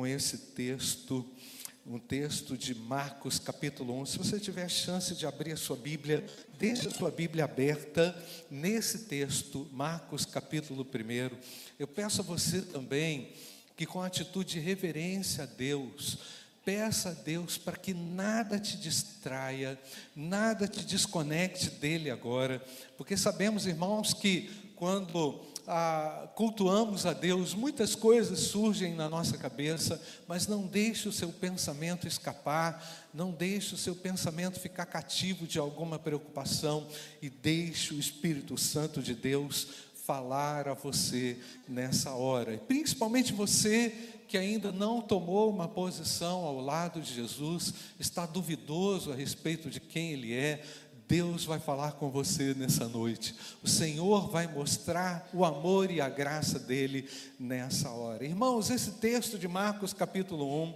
com esse texto, um texto de Marcos capítulo 1. Se você tiver a chance de abrir a sua Bíblia, deixe a sua Bíblia aberta nesse texto, Marcos capítulo 1. Eu peço a você também que com atitude de reverência a Deus, peça a Deus para que nada te distraia, nada te desconecte dele agora, porque sabemos, irmãos, que quando ah, cultuamos a Deus, muitas coisas surgem na nossa cabeça, mas não deixe o seu pensamento escapar, não deixe o seu pensamento ficar cativo de alguma preocupação e deixe o Espírito Santo de Deus falar a você nessa hora, e principalmente você que ainda não tomou uma posição ao lado de Jesus, está duvidoso a respeito de quem Ele é, Deus vai falar com você nessa noite. O Senhor vai mostrar o amor e a graça dele nessa hora. Irmãos, esse texto de Marcos capítulo 1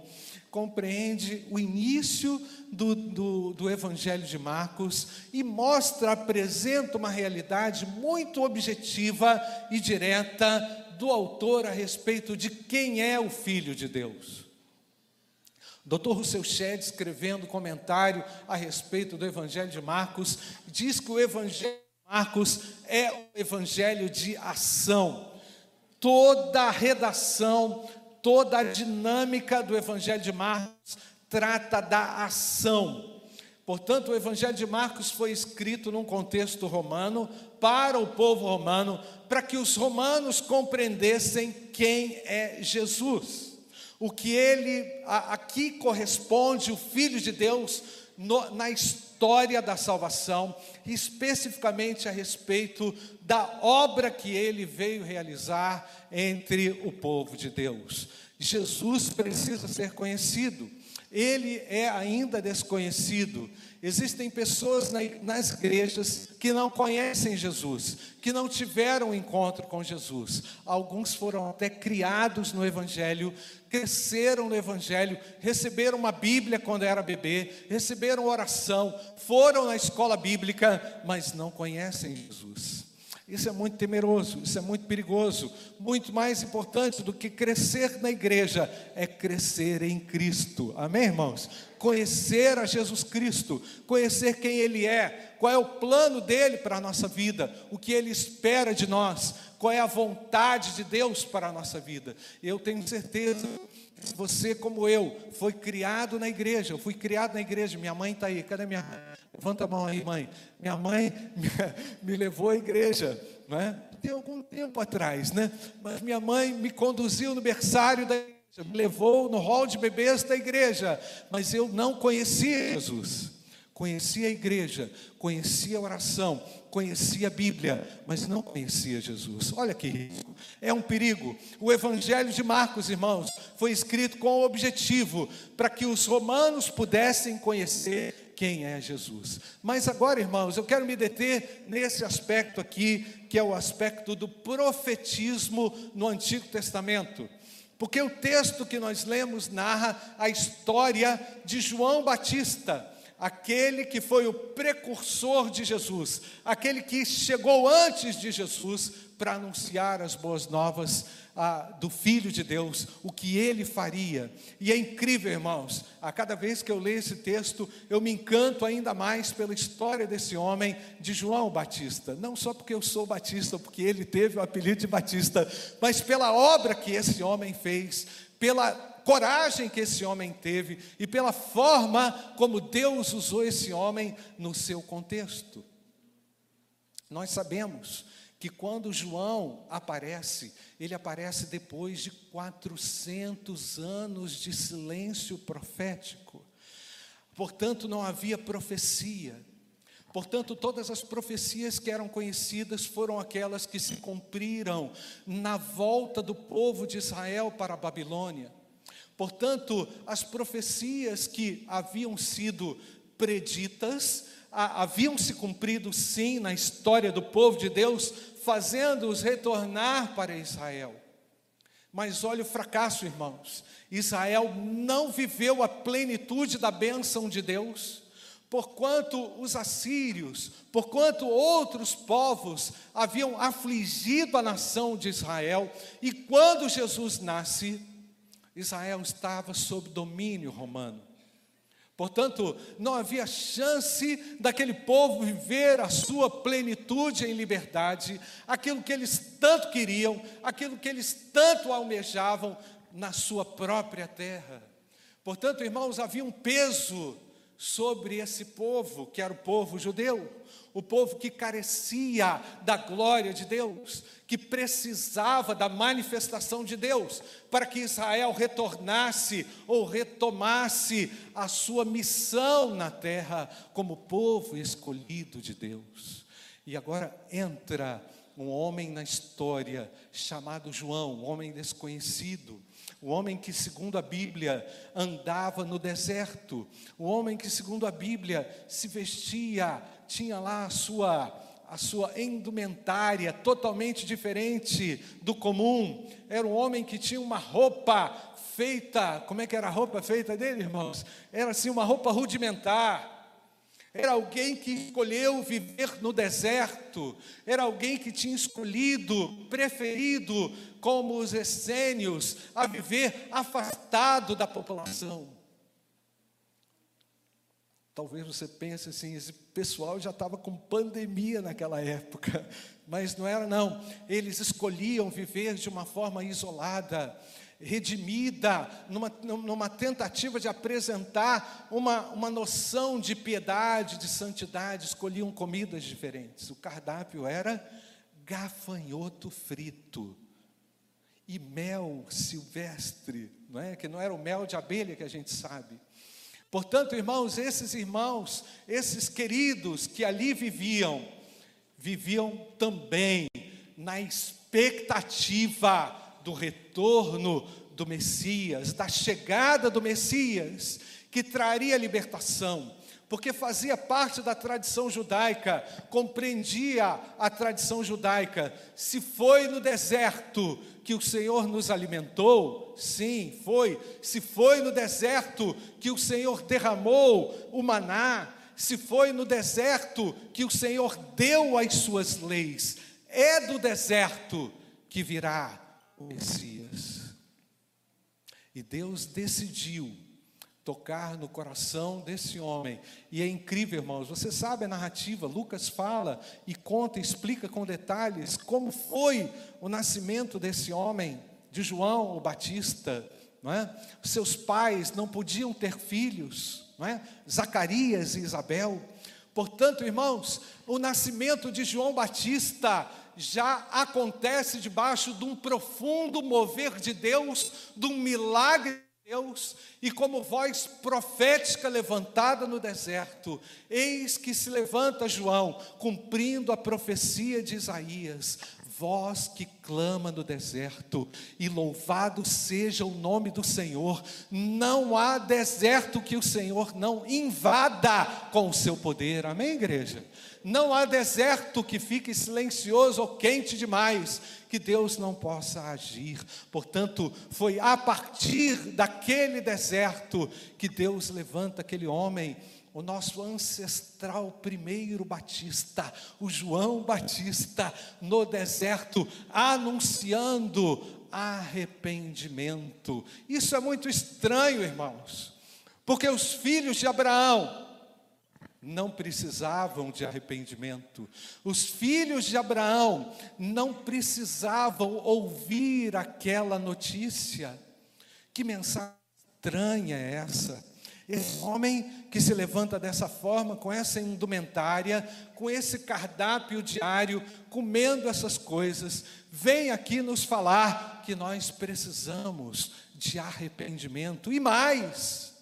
compreende o início do, do, do, Evangelho de Marcos e mostra, apresenta uma realidade muito objetiva e direta do autor a respeito de quem é o Filho de Deus. Dr. Rousseau Shedd, escrevendo comentário a respeito do Evangelho de Marcos, diz que o Evangelho de Marcos é o Evangelho de ação. Toda a redação, toda a dinâmica do Evangelho de Marcos trata da ação. Portanto, o Evangelho de Marcos foi escrito num contexto romano, para o povo romano, para que os romanos compreendessem quem é Jesus o que ele aqui corresponde, o Filho de Deus, no, na história da salvação, especificamente a respeito da obra que ele veio realizar entre o povo de Deus. Jesus precisa ser conhecido, ele é ainda desconhecido. Existem pessoas nas igrejas que não conhecem Jesus, que não tiveram encontro com Jesus. Alguns foram até criados no Evangelho, cresceram no Evangelho, receberam uma Bíblia quando era bebê, receberam oração, foram na escola bíblica, mas não conhecem Jesus. Isso é muito temeroso, isso é muito perigoso. Muito mais importante do que crescer na igreja é crescer em Cristo. Amém, irmãos? Conhecer a Jesus Cristo, conhecer quem Ele é, qual é o plano dele para a nossa vida, o que Ele espera de nós, qual é a vontade de Deus para a nossa vida. Eu tenho certeza você, como eu, foi criado na igreja. Eu fui criado na igreja. Minha mãe está aí. Cadê minha mãe? Levanta a mão aí, mãe. Minha mãe me, levou à igreja, não é? Tem algum tempo atrás, né? Mas minha mãe me conduziu no berçário da igreja, me levou no hall de bebês da igreja. Mas eu não conhecia Jesus. Conhecia a igreja, conhecia a oração, conhecia a Bíblia, mas não conhecia Jesus. Olha que risco, é um perigo. O Evangelho de Marcos, irmãos, foi escrito com o objetivo para que os romanos pudessem conhecer quem é Jesus. Mas agora, irmãos, eu quero me deter nesse aspecto aqui, que é o aspecto do profetismo no Antigo Testamento. Porque o texto que nós lemos narra a história de João Batista aquele que foi o precursor de Jesus, aquele que chegou antes de Jesus para anunciar as boas novas do Filho de Deus, o que ele faria. E é incrível, irmãos, a cada vez que eu leio esse texto, eu me encanto ainda mais pela história desse homem, de João Batista. Não só porque eu sou batista, porque ele teve o apelido de Batista, mas pela obra que esse homem fez, pela coragem que esse homem teve e pela forma como Deus usou esse homem no seu contexto. Nós sabemos que quando João aparece, ele aparece depois de 400 anos de silêncio profético. Portanto, não havia profecia. Portanto, todas as profecias que eram conhecidas foram aquelas que se cumpriram na volta do povo de Israel para a Babilônia. Portanto, as profecias que haviam sido preditas, haviam se cumprido sim na história do povo de Deus, fazendo-os retornar para Israel. Mas olha o fracasso, irmãos. Israel não viveu a plenitude da bênção de Deus, porquanto os assírios, porquanto outros povos haviam afligido a nação de Israel, e quando Jesus nasce, Israel estava sob domínio romano. Portanto, não havia chance daquele povo viver a sua plenitude em liberdade, aquilo que eles tanto queriam, aquilo que eles tanto almejavam na sua própria terra. Portanto, irmãos, havia um peso sobre esse povo, que era o povo judeu, o povo que carecia da glória de Deus, que precisava da manifestação de Deus, para que Israel retornasse ou retomasse a sua missão na terra como povo escolhido de Deus. E agora entra um homem na história chamado João, um homem desconhecido, o homem que, segundo a Bíblia, andava no deserto, o homem que, segundo a Bíblia, se vestia, tinha lá a sua, a sua indumentária totalmente diferente do comum, era um homem que tinha uma roupa feita, como é que era a roupa feita dele, irmãos? Era assim uma roupa rudimentar, era alguém que escolheu viver no deserto, era alguém que tinha escolhido, preferido, como os essênios, a viver afastado da população. Talvez você pense assim, esse pessoal já estava com pandemia naquela época, mas não era não. Eles escolhiam viver de uma forma isolada redimida, numa, numa tentativa de apresentar uma, uma noção de piedade, de santidade, escolhiam comidas diferentes. O cardápio era gafanhoto frito e mel silvestre, não é? Que não era o mel de abelha que a gente sabe. Portanto, irmãos, esses irmãos, esses queridos que ali viviam, viviam também na expectativa do retorno do Messias, da chegada do Messias, que traria libertação, porque fazia parte da tradição judaica, compreendia a tradição judaica. Se foi no deserto que o Senhor nos alimentou, sim, foi. Se foi no deserto que o Senhor derramou o maná, se foi no deserto que o Senhor deu as suas leis, é do deserto que virá o Messias. E Deus decidiu tocar no coração desse homem. E é incrível, irmãos. Você sabe a narrativa, Lucas fala e conta, explica com detalhes como foi o nascimento desse homem, de João o Batista. Não é? Seus pais não podiam ter filhos, não é? Zacarias e Isabel. Portanto, irmãos, o nascimento de João Batista já acontece debaixo de um profundo mover de Deus, de um milagre Deus, e como voz profética levantada no deserto, eis que se levanta João, cumprindo a profecia de Isaías: voz que clama no deserto, e louvado seja o nome do Senhor. Não há deserto que o Senhor não invada com o seu poder. Amém, igreja? Não há deserto que fique silencioso ou quente demais que Deus não possa agir. Portanto, foi a partir daquele deserto que Deus levanta aquele homem o nosso ancestral primeiro batista, o João Batista, no deserto, anunciando arrependimento. Isso é muito estranho, irmãos, porque os filhos de Abraão, não precisavam de arrependimento. Os filhos de Abraão não precisavam ouvir aquela notícia. Que mensagem estranha é essa? Esse homem que se levanta dessa forma, com essa indumentária, com esse cardápio diário, comendo essas coisas, vem aqui nos falar que nós precisamos de arrependimento e mais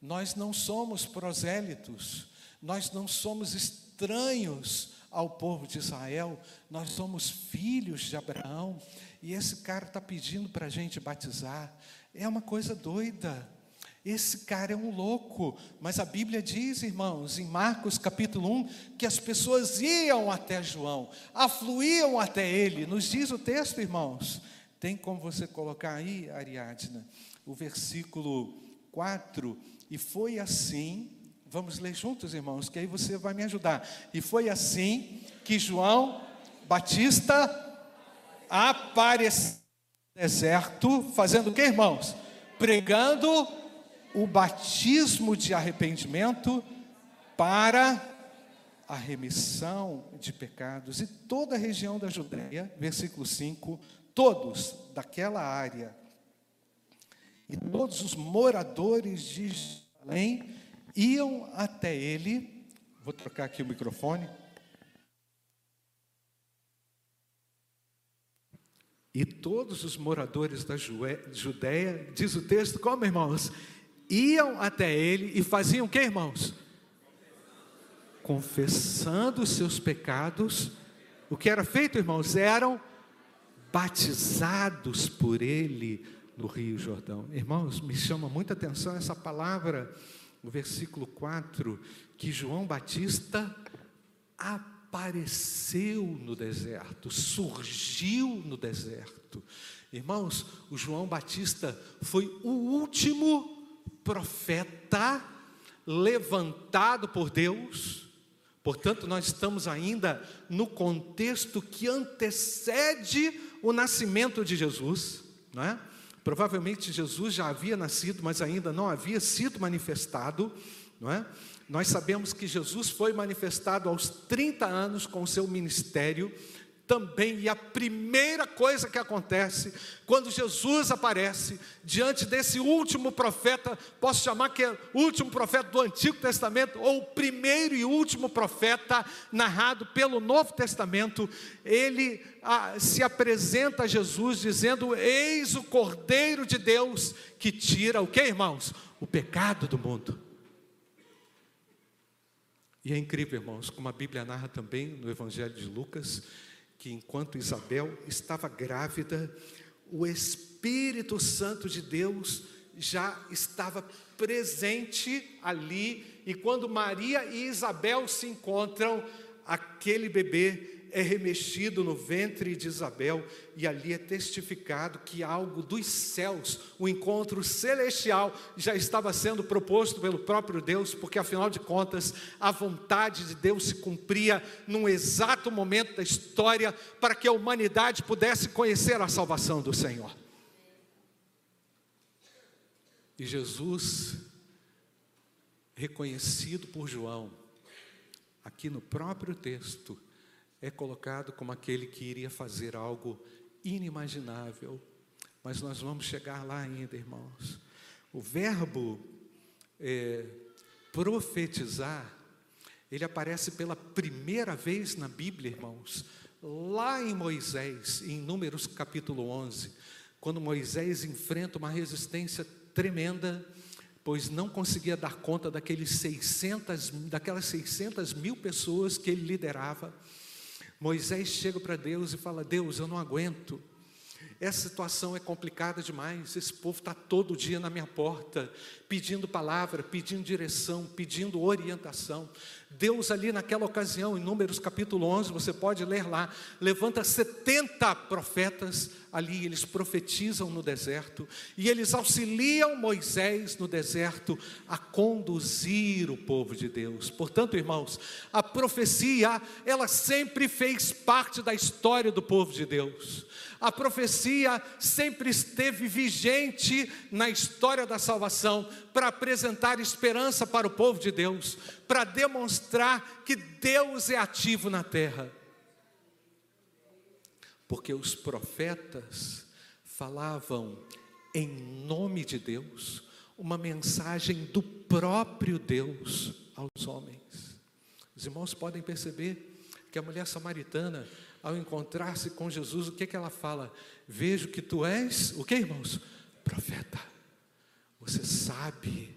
nós não somos prosélitos, nós não somos estranhos ao povo de Israel, nós somos filhos de Abraão, e esse cara está pedindo para a gente batizar, é uma coisa doida. Esse cara é um louco, mas a Bíblia diz, irmãos, em Marcos capítulo 1, que as pessoas iam até João, afluíam até ele. Nos diz o texto, irmãos. Tem como você colocar aí, Ariadna, o versículo 4 e foi assim, vamos ler juntos, irmãos, que aí você vai me ajudar. E foi assim que João Batista apareceu no deserto, fazendo o que, irmãos? Pregando o batismo de arrependimento para a remissão de pecados. E toda a região da Judéia, versículo 5, todos daquela área e todos os moradores de Jerusalém iam até ele. Vou trocar aqui o microfone. E todos os moradores da Judéia, diz o texto, como irmãos, iam até ele e faziam o que, irmãos? Confessando os seus pecados. O que era feito, irmãos? Eram batizados por ele no Rio Jordão. Irmãos, me chama muita atenção essa palavra, no versículo 4, que João Batista apareceu no deserto, surgiu no deserto. Irmãos, o João Batista foi o último profeta levantado por Deus. Portanto, nós estamos ainda no contexto que antecede o nascimento de Jesus, não é? Provavelmente Jesus já havia nascido, mas ainda não havia sido manifestado, não é? Nós sabemos que Jesus foi manifestado aos 30 anos com o seu ministério, também, e a primeira coisa que acontece quando Jesus aparece diante desse último profeta, posso chamar que é o último profeta do Antigo Testamento, ou o primeiro e último profeta narrado pelo Novo Testamento, ele ah, se apresenta a Jesus dizendo: Eis o Cordeiro de Deus que tira o que, irmãos? O pecado do mundo. E é incrível, irmãos, como a Bíblia narra também no Evangelho de Lucas que enquanto Isabel estava grávida, o Espírito Santo de Deus já estava presente ali, e quando Maria e Isabel se encontram, aquele bebê é remexido no ventre de Isabel, e ali é testificado que algo dos céus, o encontro celestial, já estava sendo proposto pelo próprio Deus, porque afinal de contas, a vontade de Deus se cumpria num exato momento da história, para que a humanidade pudesse conhecer a salvação do Senhor. E Jesus, reconhecido por João, aqui no próprio texto, é colocado como aquele que iria fazer algo inimaginável. Mas nós vamos chegar lá ainda, irmãos. O verbo é, profetizar, ele aparece pela primeira vez na Bíblia, irmãos, lá em Moisés, em Números capítulo 11, quando Moisés enfrenta uma resistência tremenda, pois não conseguia dar conta daqueles 600, daquelas 600 mil pessoas que ele liderava. Moisés chega para Deus e fala: Deus, eu não aguento. Essa situação é complicada demais. Esse povo está todo dia na minha porta, pedindo palavra, pedindo direção, pedindo orientação. Deus, ali naquela ocasião, em Números capítulo 11, você pode ler lá, levanta 70 profetas ali, eles profetizam no deserto e eles auxiliam Moisés no deserto a conduzir o povo de Deus. Portanto, irmãos, a profecia, ela sempre fez parte da história do povo de Deus. A profecia sempre esteve vigente na história da salvação para apresentar esperança para o povo de Deus, para demonstrar que Deus é ativo na terra. Porque os profetas falavam em nome de Deus, uma mensagem do próprio Deus aos homens. Os irmãos podem perceber que a mulher samaritana ao encontrar-se com Jesus, o que, que ela fala? Vejo que tu és, o que irmãos? Profeta. Você sabe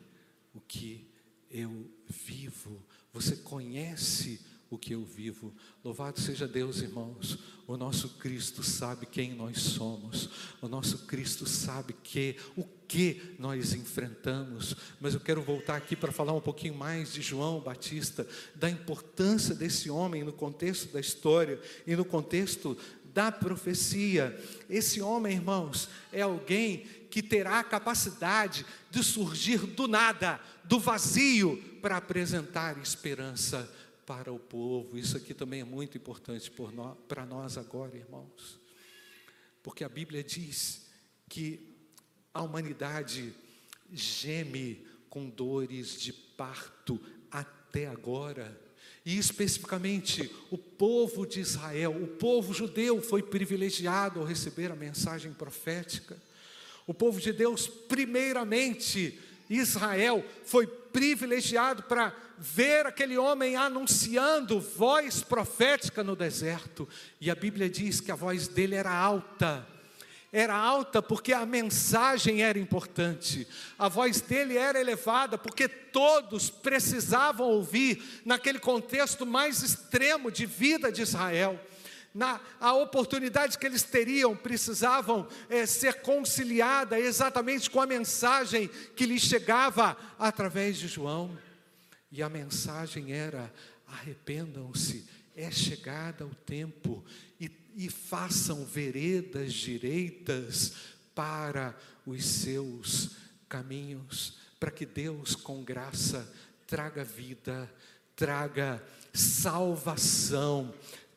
o que eu vivo, você conhece o que eu vivo. Louvado seja Deus, irmãos. O nosso Cristo sabe quem nós somos. O nosso Cristo sabe que o que nós enfrentamos. Mas eu quero voltar aqui para falar um pouquinho mais de João Batista, da importância desse homem no contexto da história e no contexto da profecia. Esse homem, irmãos, é alguém que terá a capacidade de surgir do nada, do vazio, para apresentar esperança para o povo. Isso aqui também é muito importante para nós agora, irmãos. Porque a Bíblia diz que a humanidade geme com dores de parto até agora. E especificamente, o povo de Israel, o povo judeu foi privilegiado ao receber a mensagem profética. O povo de Deus, primeiramente, Israel, foi privilegiado para ver aquele homem anunciando voz profética no deserto. E a Bíblia diz que a voz dele era alta era alta porque a mensagem era importante, a voz dele era elevada porque todos precisavam ouvir, naquele contexto mais extremo de vida de Israel. Na, a oportunidade que eles teriam precisavam é, ser conciliada exatamente com a mensagem que lhes chegava através de João. E a mensagem era: arrependam-se, é chegada o tempo, e e façam veredas direitas para os seus caminhos, para que Deus, com graça, traga vida, traga salvação,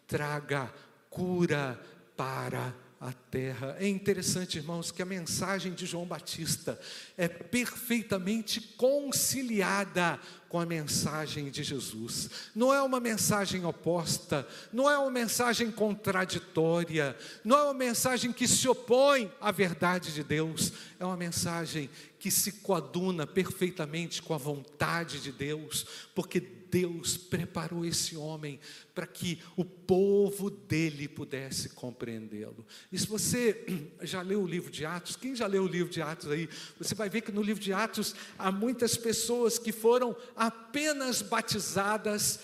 traga cura para a terra. É interessante, irmãos, que a mensagem de João Batista é perfeitamente conciliada com a mensagem de Jesus. Não é uma mensagem oposta, não é uma mensagem contraditória, não é uma mensagem que se opõe à verdade de Deus, é uma mensagem que se coaduna perfeitamente com a vontade de Deus, porque Deus preparou esse homem para que o povo dele pudesse compreendê-lo. E se você já leu o livro de Atos, quem já leu o livro de Atos aí, você vai ver que no livro de Atos há muitas pessoas que foram apenas batizadas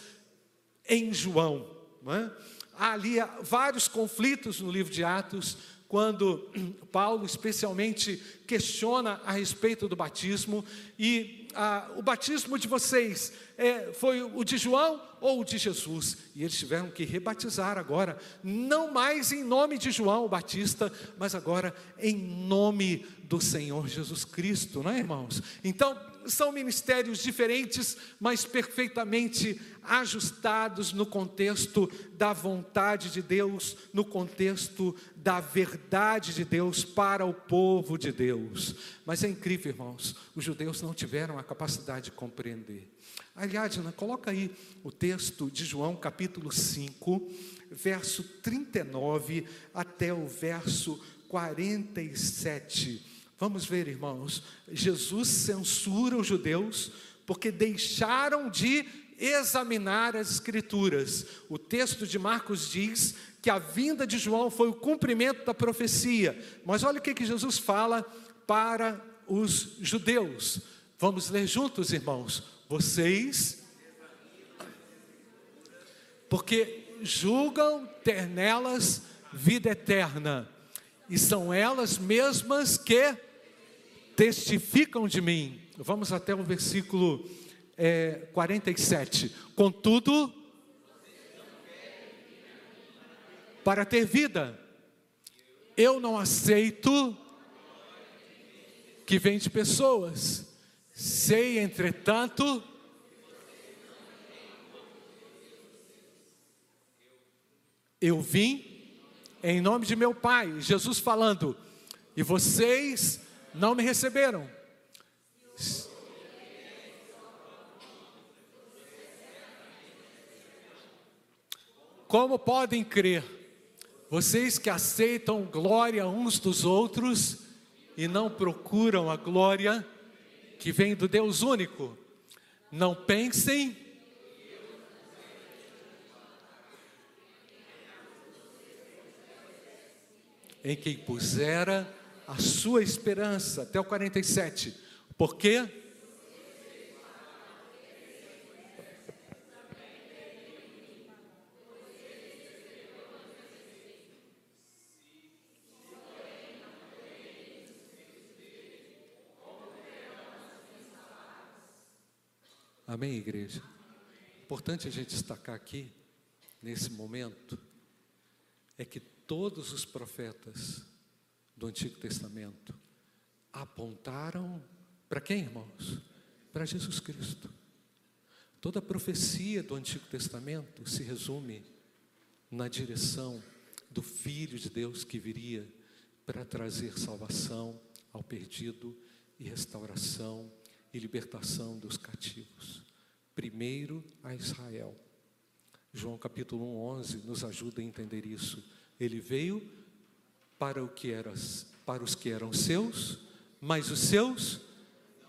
em João. Não é? Há ali vários conflitos no livro de Atos quando Paulo especialmente questiona a respeito do batismo e ah, o batismo de vocês é, foi o de João ou o de Jesus? E eles tiveram que rebatizar agora, não mais em nome de João o Batista, mas agora em nome do Senhor Jesus Cristo, não é, irmãos? Então, são ministérios diferentes, mas perfeitamente ajustados no contexto da vontade de Deus, no contexto da verdade de Deus para o povo de Deus. Mas é incrível, irmãos, os judeus não tiveram a capacidade de compreender. Ariadna, coloca aí o texto de João, capítulo 5, verso 39 até o verso 47. Vamos ver, irmãos, Jesus censura os judeus porque deixaram de examinar as Escrituras. O texto de Marcos diz que a vinda de João foi o cumprimento da profecia. Mas olha o que, que Jesus fala para os judeus. Vamos ler juntos, irmãos. Vocês, porque julgam ter nelas vida eterna, e são elas mesmas que testificam de mim. Vamos até o versículo é, 47. Contudo, para ter vida, eu não aceito que vem de pessoas. Sei, entretanto, eu vim em nome de meu Pai, Jesus falando, e vocês não me receberam. Como podem crer, vocês que aceitam glória uns dos outros e não procuram a glória que vem do Deus único? Não pensem em quem pusera a sua esperança, até o 47. Por quê? Amém, igreja? Importante a gente destacar aqui, nesse momento, é que todos os profetas do Antigo Testamento apontaram para quem, irmãos? Para Jesus Cristo. Toda a profecia do Antigo Testamento se resume na direção do Filho de Deus que viria para trazer salvação ao perdido e restauração e libertação dos cativos. Primeiro a Israel. João capítulo 11 nos ajuda a entender isso. Ele veio para o que era, para os que eram seus, mas os seus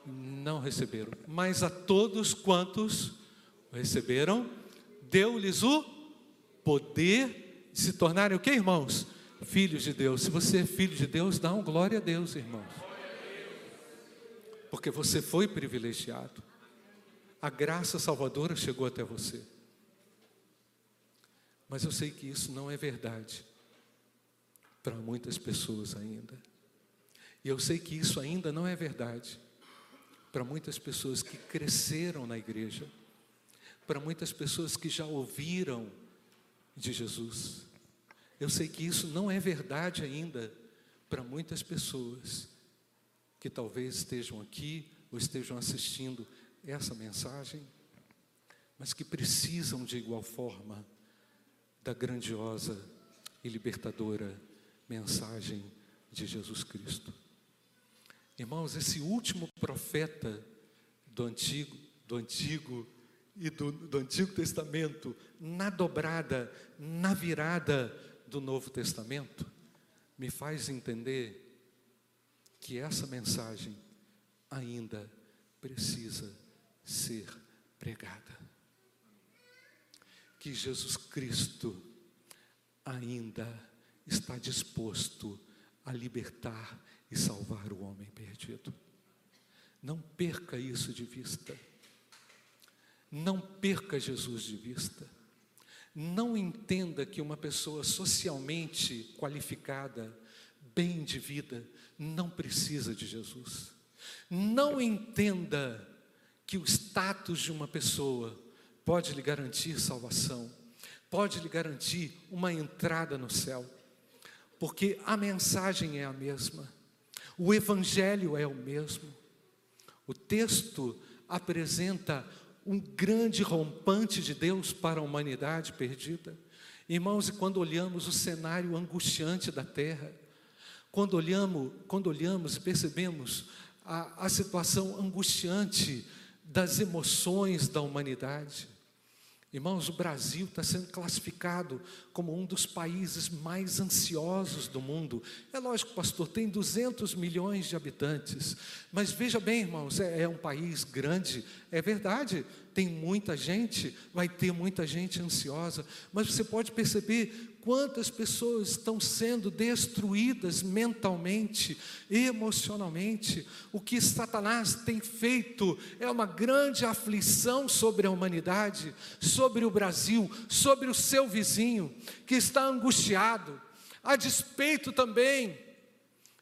não receberam. Mas a todos quantos receberam, deu-lhes o poder de se tornarem o que, irmãos? Filhos de Deus. Se você é filho de Deus, dá um glória a Deus, irmãos. Porque você foi privilegiado. A graça salvadora chegou até você. Mas eu sei que isso não é verdade para muitas pessoas ainda. E eu sei que isso ainda não é verdade para muitas pessoas que cresceram na igreja, para muitas pessoas que já ouviram de Jesus. Eu sei que isso não é verdade ainda para muitas pessoas que talvez estejam aqui ou estejam assistindo essa mensagem, mas que precisam de igual forma da grandiosa e libertadora mensagem de Jesus Cristo. Irmãos, esse último profeta do Antigo, do Antigo e do, do Antigo Testamento, na dobrada, na virada do Novo Testamento, me faz entender que essa mensagem ainda precisa ser pregada. Que Jesus Cristo ainda está disposto a libertar e salvar o homem perdido. Não perca isso de vista. Não perca Jesus de vista. Não entenda que uma pessoa socialmente qualificada, bem de vida, não precisa de Jesus. Não entenda que o status de uma pessoa pode lhe garantir salvação, pode lhe garantir uma entrada no céu, porque a mensagem é a mesma, o evangelho é o mesmo. O texto apresenta um grande rompante de Deus para a humanidade perdida. Irmãos, e quando olhamos o cenário angustiante da terra, quando olhamos, quando olhamos e percebemos a, a situação angustiante das emoções da humanidade, Irmãos, o Brasil está sendo classificado como um dos países mais ansiosos do mundo. É lógico, pastor, tem 200 milhões de habitantes, mas veja bem, irmãos, é, é um país grande, é verdade, tem muita gente, vai ter muita gente ansiosa, mas você pode perceber quantas pessoas estão sendo destruídas mentalmente, emocionalmente. O que Satanás tem feito é uma grande aflição sobre a humanidade, sobre o Brasil, sobre o seu vizinho, que está angustiado, a despeito também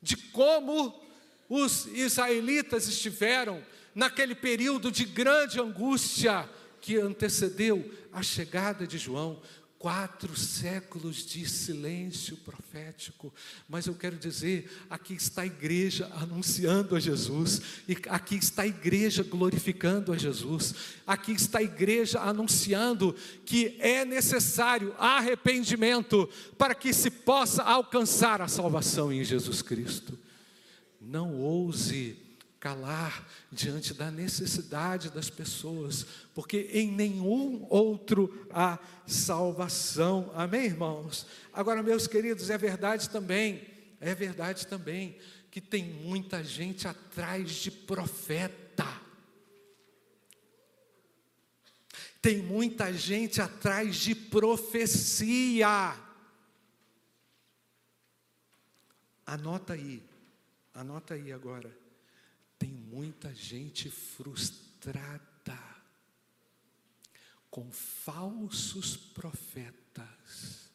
de como os israelitas estiveram naquele período de grande angústia que antecedeu a chegada de João. Quatro séculos de silêncio profético, mas eu quero dizer: aqui está a igreja anunciando a Jesus, e aqui está a igreja glorificando a Jesus, aqui está a igreja anunciando que é necessário arrependimento para que se possa alcançar a salvação em Jesus Cristo. Não ouse calar diante da necessidade das pessoas, porque em nenhum outro há salvação. Amém, irmãos? Agora, meus queridos, é verdade também, é verdade também que tem muita gente atrás de profeta. Tem muita gente atrás de profecia. Anota aí, anota aí agora tem muita gente frustrada com falsos profetas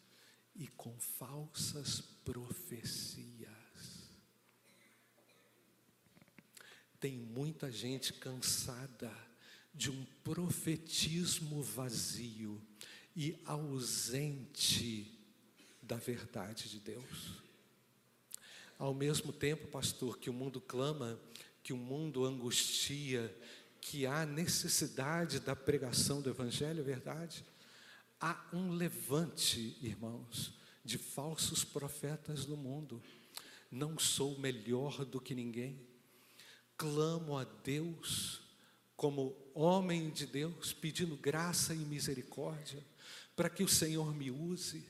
e com falsas profecias. Tem muita gente cansada de um profetismo vazio e ausente da verdade de Deus. Ao mesmo tempo, pastor, que o mundo clama que o mundo angustia, que há necessidade da pregação do Evangelho, é verdade? Há um levante, irmãos, de falsos profetas no mundo, não sou melhor do que ninguém. Clamo a Deus como homem de Deus, pedindo graça e misericórdia para que o Senhor me use.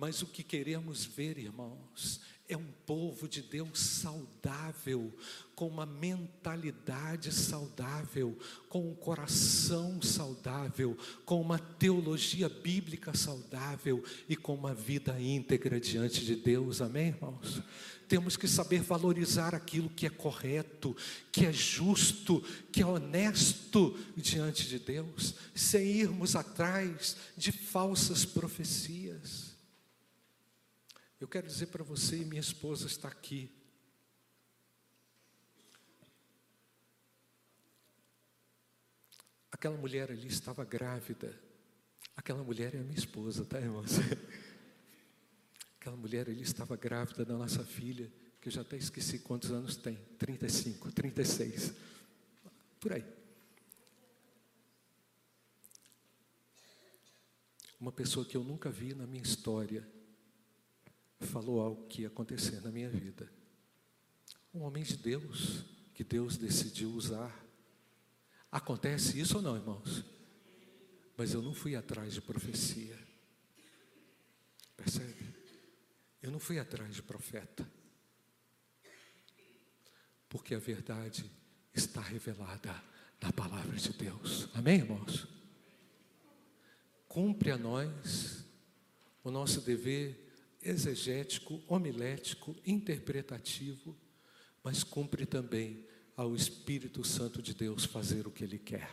Mas o que queremos ver, irmãos, é um povo de Deus saudável, com uma mentalidade saudável, com um coração saudável, com uma teologia bíblica saudável e com uma vida íntegra diante de Deus, amém, irmãos? Temos que saber valorizar aquilo que é correto, que é justo, que é honesto diante de Deus, sem irmos atrás de falsas profecias. Eu quero dizer para você, minha esposa está aqui. Aquela mulher ali estava grávida. Aquela mulher é minha esposa, tá, irmãos? Aquela mulher ali estava grávida da nossa filha, que eu já até esqueci quantos anos tem 35, 36. Por aí. Uma pessoa que eu nunca vi na minha história falou algo que ia acontecer na minha vida. Um homem de Deus, que Deus decidiu usar. Acontece isso ou não, irmãos? Mas eu não fui atrás de profecia. Percebe? Eu não fui atrás de profeta. Porque a verdade está revelada na palavra de Deus. Amém, irmãos? Cumpre a nós o nosso dever exegético, homilético, interpretativo, mas cumpre também ao Espírito Santo de Deus fazer o que Ele quer.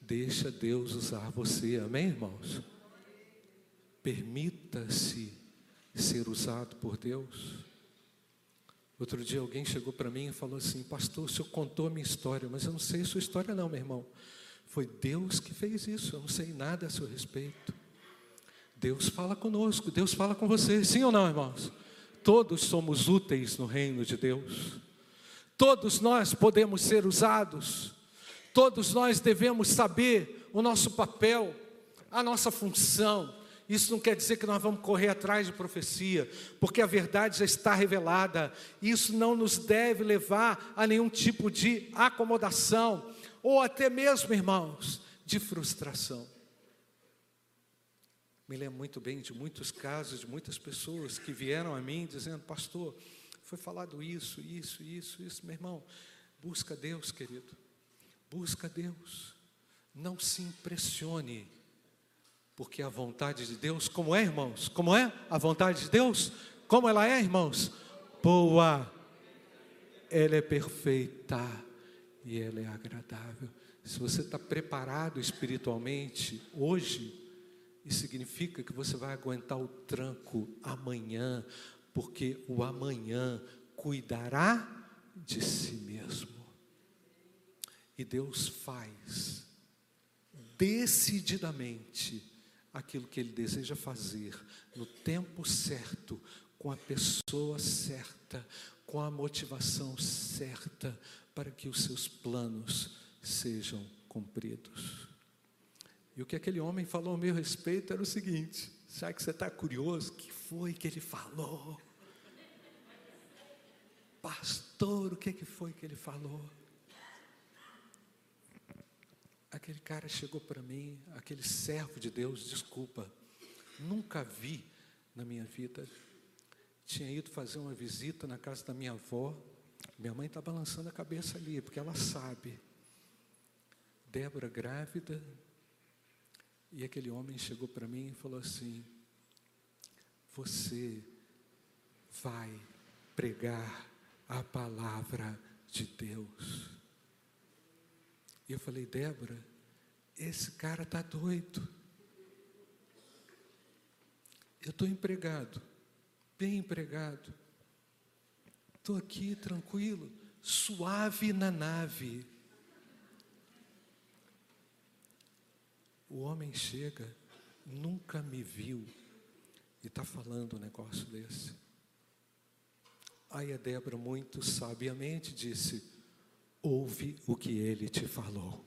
Deixa Deus usar você, amém, irmãos? Permita-se ser usado por Deus. Outro dia alguém chegou para mim e falou assim: Pastor, o senhor contou a minha história, mas eu não sei a sua história, não, meu irmão. Foi Deus que fez isso, eu não sei nada a seu respeito. Deus fala conosco, Deus fala com você, sim ou não, irmãos? Todos somos úteis no reino de Deus, todos nós podemos ser usados, todos nós devemos saber o nosso papel, a nossa função. Isso não quer dizer que nós vamos correr atrás de profecia, porque a verdade já está revelada. Isso não nos deve levar a nenhum tipo de acomodação, ou até mesmo, irmãos, de frustração. Me lembro muito bem de muitos casos, de muitas pessoas que vieram a mim dizendo: Pastor, foi falado isso, isso, isso, isso. Meu irmão, busca Deus, querido. Busca Deus. Não se impressione, porque a vontade de Deus, como é, irmãos? Como é a vontade de Deus? Como ela é, irmãos? Boa, ela é perfeita e ela é agradável. Se você está preparado espiritualmente hoje, isso significa que você vai aguentar o tranco amanhã, porque o amanhã cuidará de si mesmo. E Deus faz decididamente aquilo que Ele deseja fazer no tempo certo, com a pessoa certa, com a motivação certa, para que os seus planos sejam cumpridos. E o que aquele homem falou a meu respeito era o seguinte: será que você está curioso? O que foi que ele falou? Pastor, o que, que foi que ele falou? Aquele cara chegou para mim, aquele servo de Deus, desculpa, nunca vi na minha vida. Tinha ido fazer uma visita na casa da minha avó. Minha mãe está balançando a cabeça ali, porque ela sabe. Débora grávida, e aquele homem chegou para mim e falou assim: Você vai pregar a palavra de Deus. E eu falei, Débora, esse cara está doido. Eu estou empregado, bem empregado. Estou aqui tranquilo, suave na nave. O homem chega, nunca me viu, e está falando um negócio desse. Aí a Débora, muito sabiamente, disse: Ouve o que ele te falou.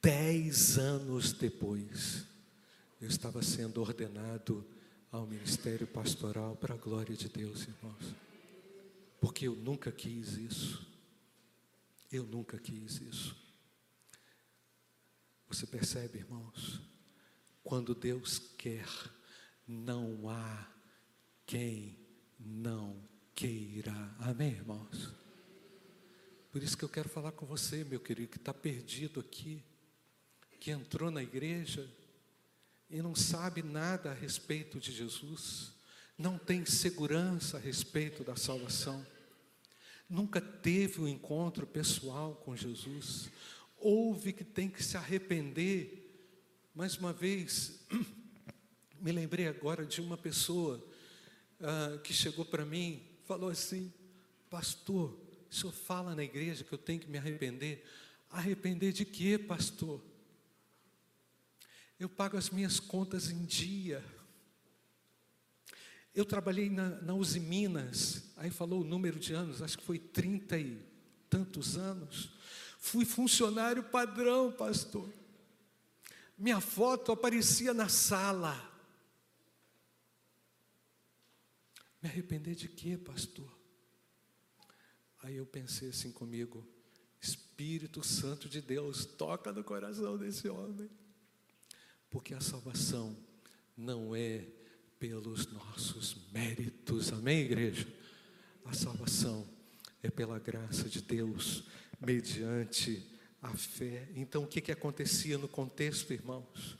Dez anos depois, eu estava sendo ordenado ao ministério pastoral para a glória de Deus, irmãos. Porque eu nunca quis isso. Eu nunca quis isso. Você percebe, irmãos? Quando Deus quer, não há quem não queira. Amém, irmãos? Por isso que eu quero falar com você, meu querido, que está perdido aqui, que entrou na igreja e não sabe nada a respeito de Jesus, não tem segurança a respeito da salvação, nunca teve um encontro pessoal com Jesus, ouve que tem que se arrepender. Mais uma vez, me lembrei agora de uma pessoa uh, que chegou para mim, falou assim: Pastor, o senhor fala na igreja que eu tenho que me arrepender. Arrepender de quê, pastor? Eu pago as minhas contas em dia. Eu trabalhei na, na Uzi Minas, aí falou o número de anos, acho que foi trinta e tantos anos. Fui funcionário padrão, pastor. Minha foto aparecia na sala. Me arrepender de quê, pastor? Aí eu pensei assim comigo: Espírito Santo de Deus, toca no coração desse homem porque a salvação não é pelos nossos méritos, amém, igreja? A salvação é pela graça de Deus, mediante a fé. Então, o que, que acontecia no contexto, irmãos?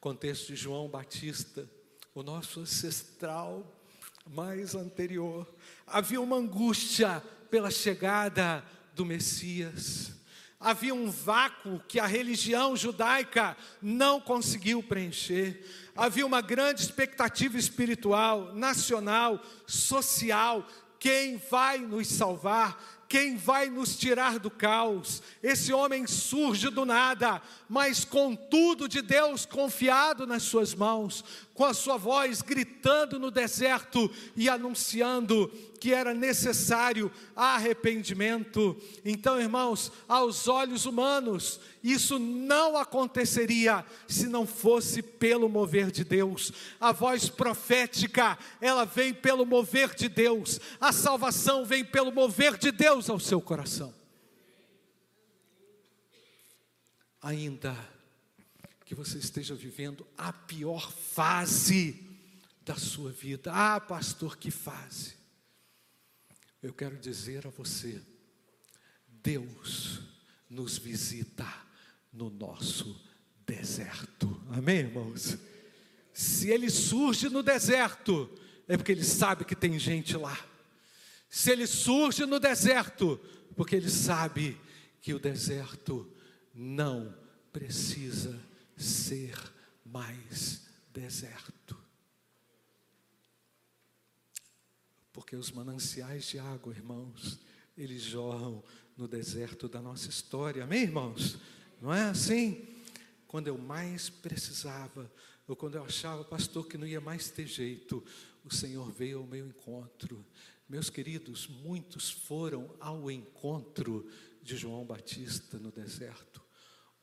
Contexto de João Batista, o nosso ancestral mais anterior. Havia uma angústia pela chegada do Messias havia um vácuo que a religião judaica não conseguiu preencher. Havia uma grande expectativa espiritual, nacional, social. Quem vai nos salvar? Quem vai nos tirar do caos? Esse homem surge do nada, mas com tudo de Deus confiado nas suas mãos, com a sua voz gritando no deserto e anunciando que era necessário arrependimento. Então, irmãos, aos olhos humanos, isso não aconteceria se não fosse pelo mover de Deus. A voz profética, ela vem pelo mover de Deus. A salvação vem pelo mover de Deus ao seu coração. Ainda que você esteja vivendo a pior fase da sua vida. Ah, pastor, que fase? Eu quero dizer a você: Deus nos visita no nosso deserto. Amém, irmãos? Se ele surge no deserto, é porque ele sabe que tem gente lá. Se ele surge no deserto, porque ele sabe que o deserto não precisa ser mais deserto. Porque os mananciais de água, irmãos, eles jorram no deserto da nossa história, amém, irmãos? Não é assim? Quando eu mais precisava, ou quando eu achava, pastor, que não ia mais ter jeito, o Senhor veio ao meu encontro. Meus queridos, muitos foram ao encontro de João Batista no deserto.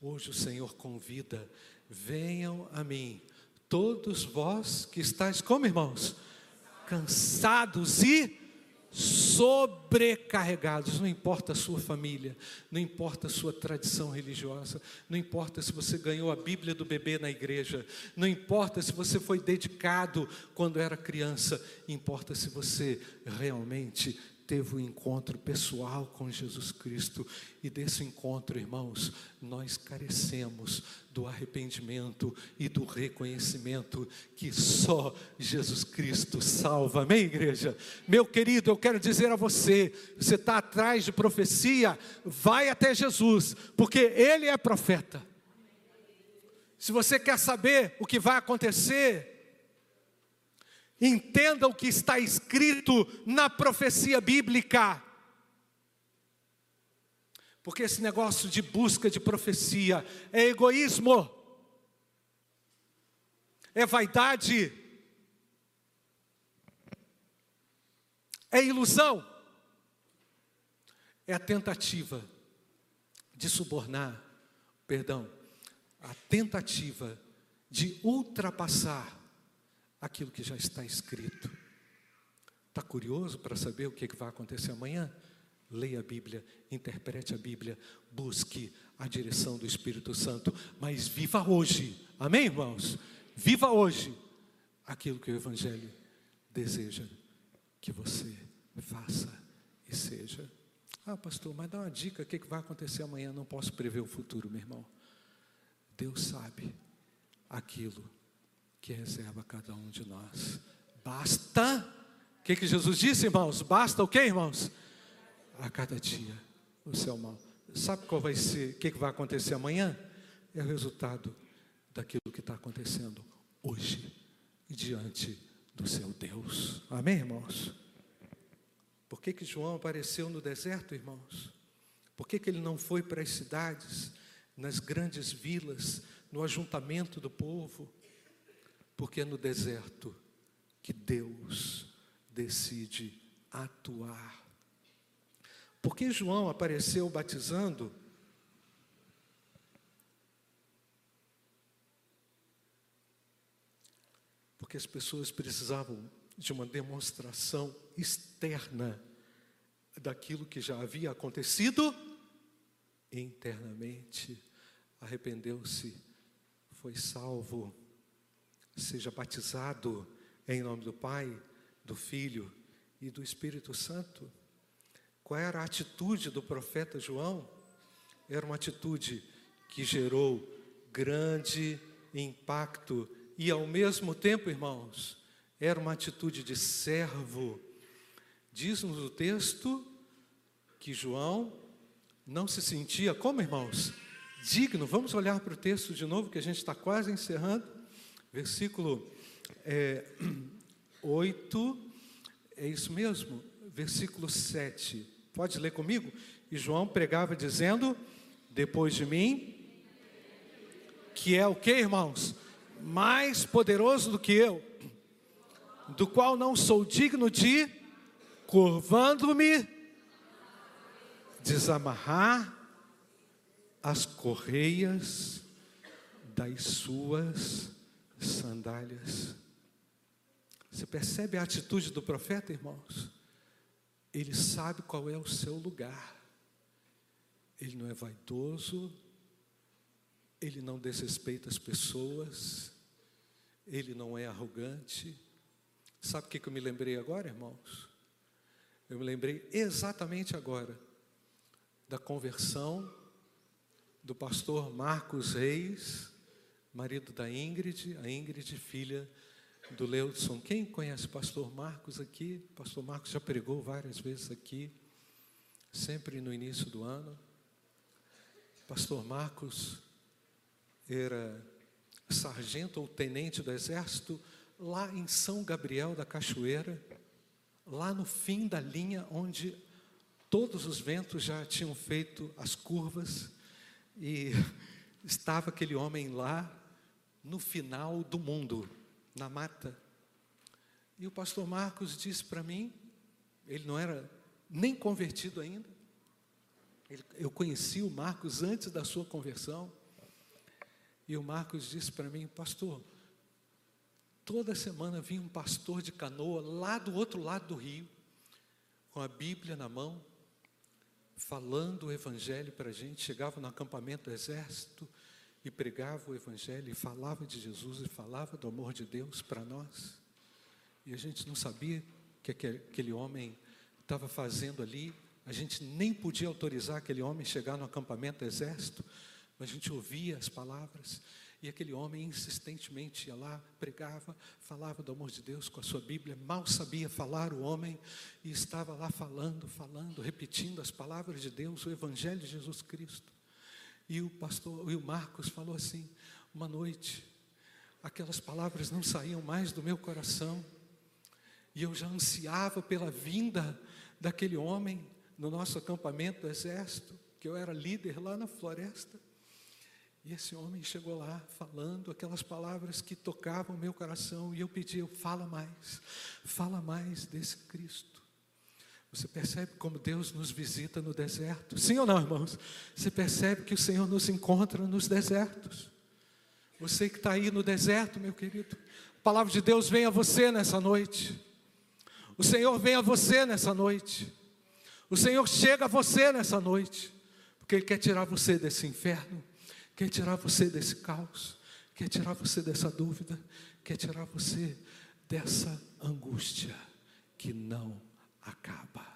Hoje o Senhor convida: venham a mim, todos vós que estáis como irmãos, cansados e sobrecarregados, não importa a sua família, não importa a sua tradição religiosa, não importa se você ganhou a Bíblia do bebê na igreja, não importa se você foi dedicado quando era criança, importa se você realmente teve um encontro pessoal com Jesus Cristo, e desse encontro, irmãos, nós carecemos do arrependimento e do reconhecimento que só Jesus Cristo salva. Amém, igreja? Meu querido, eu quero dizer a você: você está atrás de profecia, vai até Jesus, porque Ele é profeta. Se você quer saber o que vai acontecer, Entenda o que está escrito na profecia bíblica. Porque esse negócio de busca de profecia é egoísmo, é vaidade, é ilusão, é a tentativa de subornar, perdão, a tentativa de ultrapassar aquilo que já está escrito. Está curioso para saber o que vai acontecer amanhã? Leia a Bíblia, interprete a Bíblia, busque a direção do Espírito Santo, mas viva hoje, amém, irmãos? Viva hoje aquilo que o Evangelho deseja que você faça e seja. Ah, pastor, mas dá uma dica: o que vai acontecer amanhã? Não posso prever o futuro, meu irmão. Deus sabe aquilo que reserva cada um de nós. Basta, o que, que Jesus disse, irmãos? Basta o que, irmãos? A cada dia o seu mal. Sabe qual vai ser, o que, que vai acontecer amanhã? É o resultado daquilo que está acontecendo hoje, diante do seu Deus. Amém, irmãos? Por que, que João apareceu no deserto, irmãos? Por que, que ele não foi para as cidades, nas grandes vilas, no ajuntamento do povo? Porque é no deserto que Deus decide atuar. Por que João apareceu batizando? Porque as pessoas precisavam de uma demonstração externa daquilo que já havia acontecido internamente. Arrependeu-se, foi salvo, seja batizado em nome do Pai, do Filho e do Espírito Santo. Qual era a atitude do profeta João? Era uma atitude que gerou grande impacto e, ao mesmo tempo, irmãos, era uma atitude de servo. Diz-nos o texto que João não se sentia, como irmãos? Digno. Vamos olhar para o texto de novo, que a gente está quase encerrando. Versículo é, 8, é isso mesmo? Versículo 7. Pode ler comigo? E João pregava dizendo: Depois de mim, que é o que, irmãos? Mais poderoso do que eu do qual não sou digno de, curvando-me, desamarrar as correias das suas sandálias. Você percebe a atitude do profeta, irmãos? Ele sabe qual é o seu lugar. Ele não é vaidoso, ele não desrespeita as pessoas, ele não é arrogante, Sabe o que eu me lembrei agora, irmãos? Eu me lembrei exatamente agora da conversão do pastor Marcos Reis, marido da Ingrid, a Ingrid, filha do Leudson. Quem conhece o pastor Marcos aqui? O pastor Marcos já pregou várias vezes aqui, sempre no início do ano. Pastor Marcos era sargento ou tenente do exército lá em São Gabriel da Cachoeira, lá no fim da linha onde todos os ventos já tinham feito as curvas e estava aquele homem lá no final do mundo, na mata. E o pastor Marcos disse para mim, ele não era nem convertido ainda, eu conheci o Marcos antes da sua conversão, e o Marcos disse para mim, pastor, Toda semana vinha um pastor de canoa lá do outro lado do rio, com a Bíblia na mão, falando o Evangelho para a gente. Chegava no acampamento do exército e pregava o Evangelho, e falava de Jesus, e falava do amor de Deus para nós. E a gente não sabia que aquele homem estava fazendo ali, a gente nem podia autorizar aquele homem chegar no acampamento do exército, mas a gente ouvia as palavras. E aquele homem insistentemente ia lá, pregava, falava do amor de Deus com a sua Bíblia, mal sabia falar o homem, e estava lá falando, falando, repetindo as palavras de Deus, o Evangelho de Jesus Cristo. E o pastor, e o Marcos falou assim: uma noite, aquelas palavras não saíam mais do meu coração, e eu já ansiava pela vinda daquele homem no nosso acampamento do exército, que eu era líder lá na floresta. E esse homem chegou lá falando aquelas palavras que tocavam o meu coração, e eu pedi, fala mais, fala mais desse Cristo. Você percebe como Deus nos visita no deserto? Sim ou não, irmãos? Você percebe que o Senhor nos encontra nos desertos. Você que está aí no deserto, meu querido, palavra de Deus vem a você nessa noite. O Senhor vem a você nessa noite. O Senhor chega a você nessa noite. Porque Ele quer tirar você desse inferno, quer tirar você desse caos, quer tirar você dessa dúvida, quer tirar você dessa angústia que não acaba.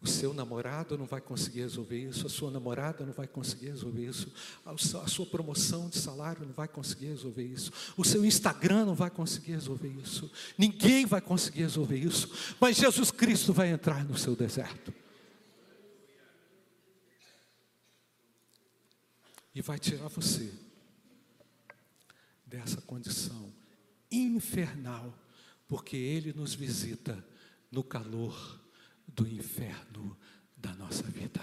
O seu namorado não vai conseguir resolver isso, a sua namorada não vai conseguir resolver isso, a sua promoção de salário não vai conseguir resolver isso, o seu Instagram não vai conseguir resolver isso, ninguém vai conseguir resolver isso, mas Jesus Cristo vai entrar no seu deserto. E vai tirar você dessa condição infernal, porque Ele nos visita no calor do inferno da nossa vida.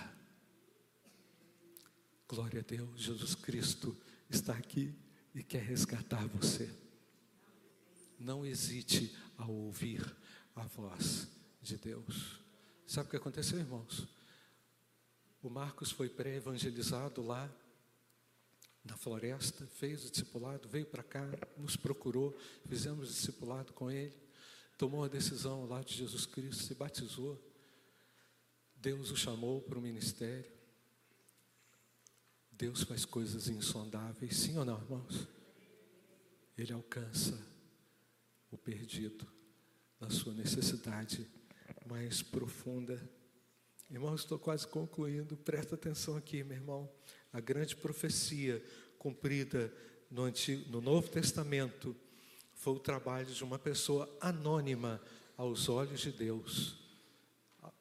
Glória a Deus, Jesus Cristo está aqui e quer resgatar você. Não hesite ao ouvir a voz de Deus. Sabe o que aconteceu, irmãos? O Marcos foi pré-evangelizado lá na floresta, fez o discipulado, veio para cá, nos procurou, fizemos o discipulado com ele, tomou a decisão lado de Jesus Cristo, se batizou. Deus o chamou para o ministério. Deus faz coisas insondáveis, sim ou não, irmãos? Ele alcança o perdido na sua necessidade mais profunda. Irmãos, estou quase concluindo. Presta atenção aqui, meu irmão. A grande profecia cumprida no, Antigo, no Novo Testamento foi o trabalho de uma pessoa anônima aos olhos de Deus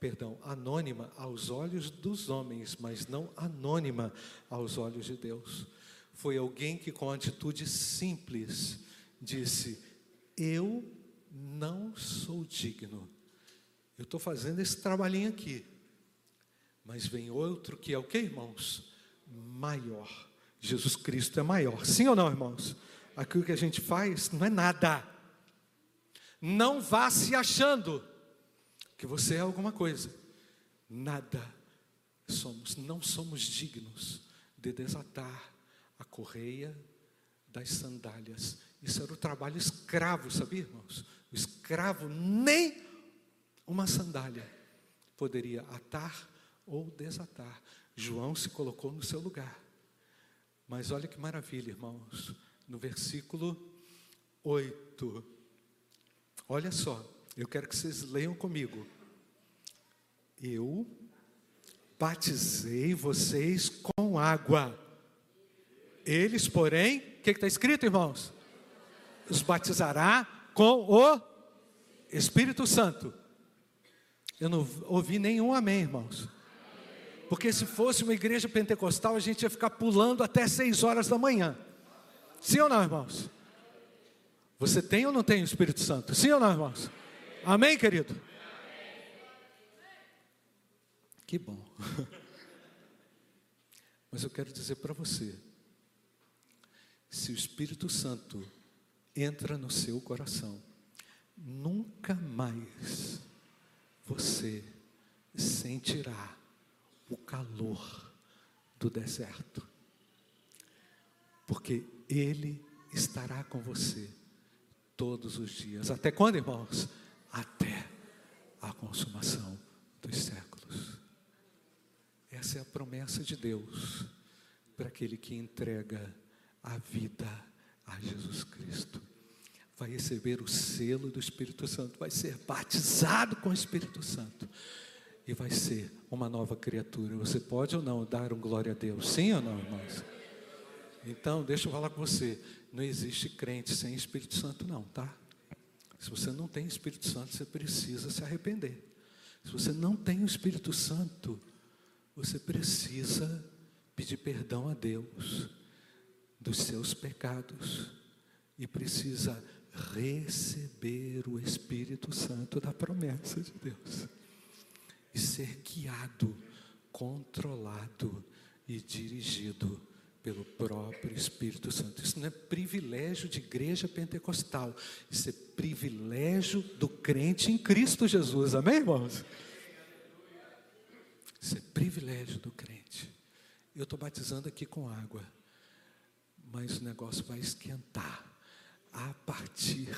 perdão, anônima aos olhos dos homens, mas não anônima aos olhos de Deus. Foi alguém que, com atitude simples, disse: Eu não sou digno. Eu estou fazendo esse trabalhinho aqui. Mas vem outro que é o que, irmãos? Maior. Jesus Cristo é maior. Sim ou não, irmãos? Aquilo que a gente faz não é nada. Não vá se achando que você é alguma coisa. Nada somos, não somos dignos de desatar a correia das sandálias. Isso era o trabalho escravo, sabia, irmãos? O escravo nem uma sandália poderia atar ou desatar. João se colocou no seu lugar. Mas olha que maravilha, irmãos. No versículo 8. Olha só. Eu quero que vocês leiam comigo. Eu batizei vocês com água. Eles, porém, o que está escrito, irmãos? Os batizará com o Espírito Santo. Eu não ouvi nenhum amém, irmãos. Porque se fosse uma igreja pentecostal, a gente ia ficar pulando até seis horas da manhã. Sim ou não, irmãos? Você tem ou não tem o Espírito Santo? Sim ou não, irmãos? Amém, querido? Que bom. Mas eu quero dizer para você: se o Espírito Santo entra no seu coração, nunca mais você sentirá o calor do deserto, porque Ele estará com você todos os dias. Até quando, irmãos? até a consumação dos séculos. Essa é a promessa de Deus para aquele que entrega a vida a Jesus Cristo. Vai receber o selo do Espírito Santo, vai ser batizado com o Espírito Santo e vai ser uma nova criatura. Você pode ou não dar um glória a Deus? Sim ou não, irmãos? Então, deixa eu falar com você. Não existe crente sem Espírito Santo, não, tá? Se você não tem Espírito Santo, você precisa se arrepender. Se você não tem o Espírito Santo, você precisa pedir perdão a Deus dos seus pecados e precisa receber o Espírito Santo da promessa de Deus e ser guiado, controlado e dirigido pelo próprio Espírito Santo. Isso não é privilégio de igreja pentecostal, isso é privilégio do crente em Cristo Jesus. Amém, irmãos? Isso é privilégio do crente. Eu estou batizando aqui com água, mas o negócio vai esquentar. a partir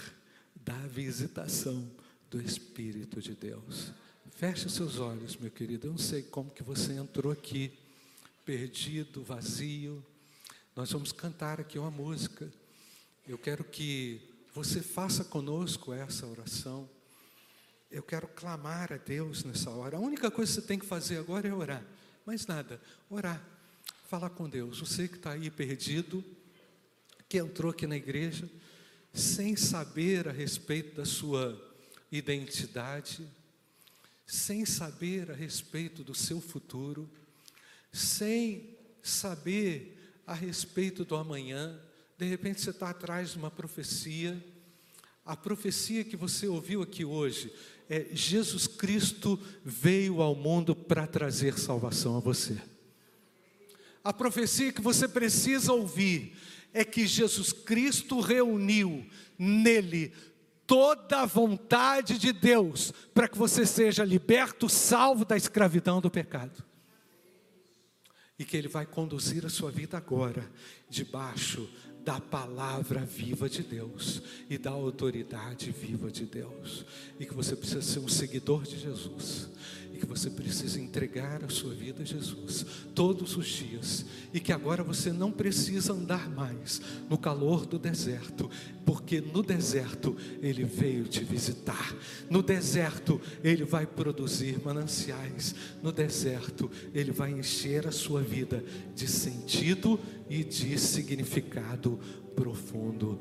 da visitação do Espírito de Deus. Feche seus olhos, meu querido. Eu não sei como que você entrou aqui, perdido, vazio. Nós vamos cantar aqui uma música. Eu quero que você faça conosco essa oração. Eu quero clamar a Deus nessa hora. A única coisa que você tem que fazer agora é orar. Mais nada, orar. Falar com Deus. Você que está aí perdido, que entrou aqui na igreja, sem saber a respeito da sua identidade, sem saber a respeito do seu futuro, sem saber a respeito do amanhã, de repente você está atrás de uma profecia, a profecia que você ouviu aqui hoje é: Jesus Cristo veio ao mundo para trazer salvação a você. A profecia que você precisa ouvir é que Jesus Cristo reuniu nele toda a vontade de Deus para que você seja liberto, salvo da escravidão do pecado. E que Ele vai conduzir a sua vida agora, debaixo da palavra viva de Deus e da autoridade viva de Deus. E que você precisa ser um seguidor de Jesus. E que você precisa entregar a sua vida a Jesus todos os dias. E que agora você não precisa andar mais no calor do deserto, porque no deserto Ele veio te visitar. No deserto Ele vai produzir mananciais. No deserto Ele vai encher a sua vida de sentido e de significado profundo.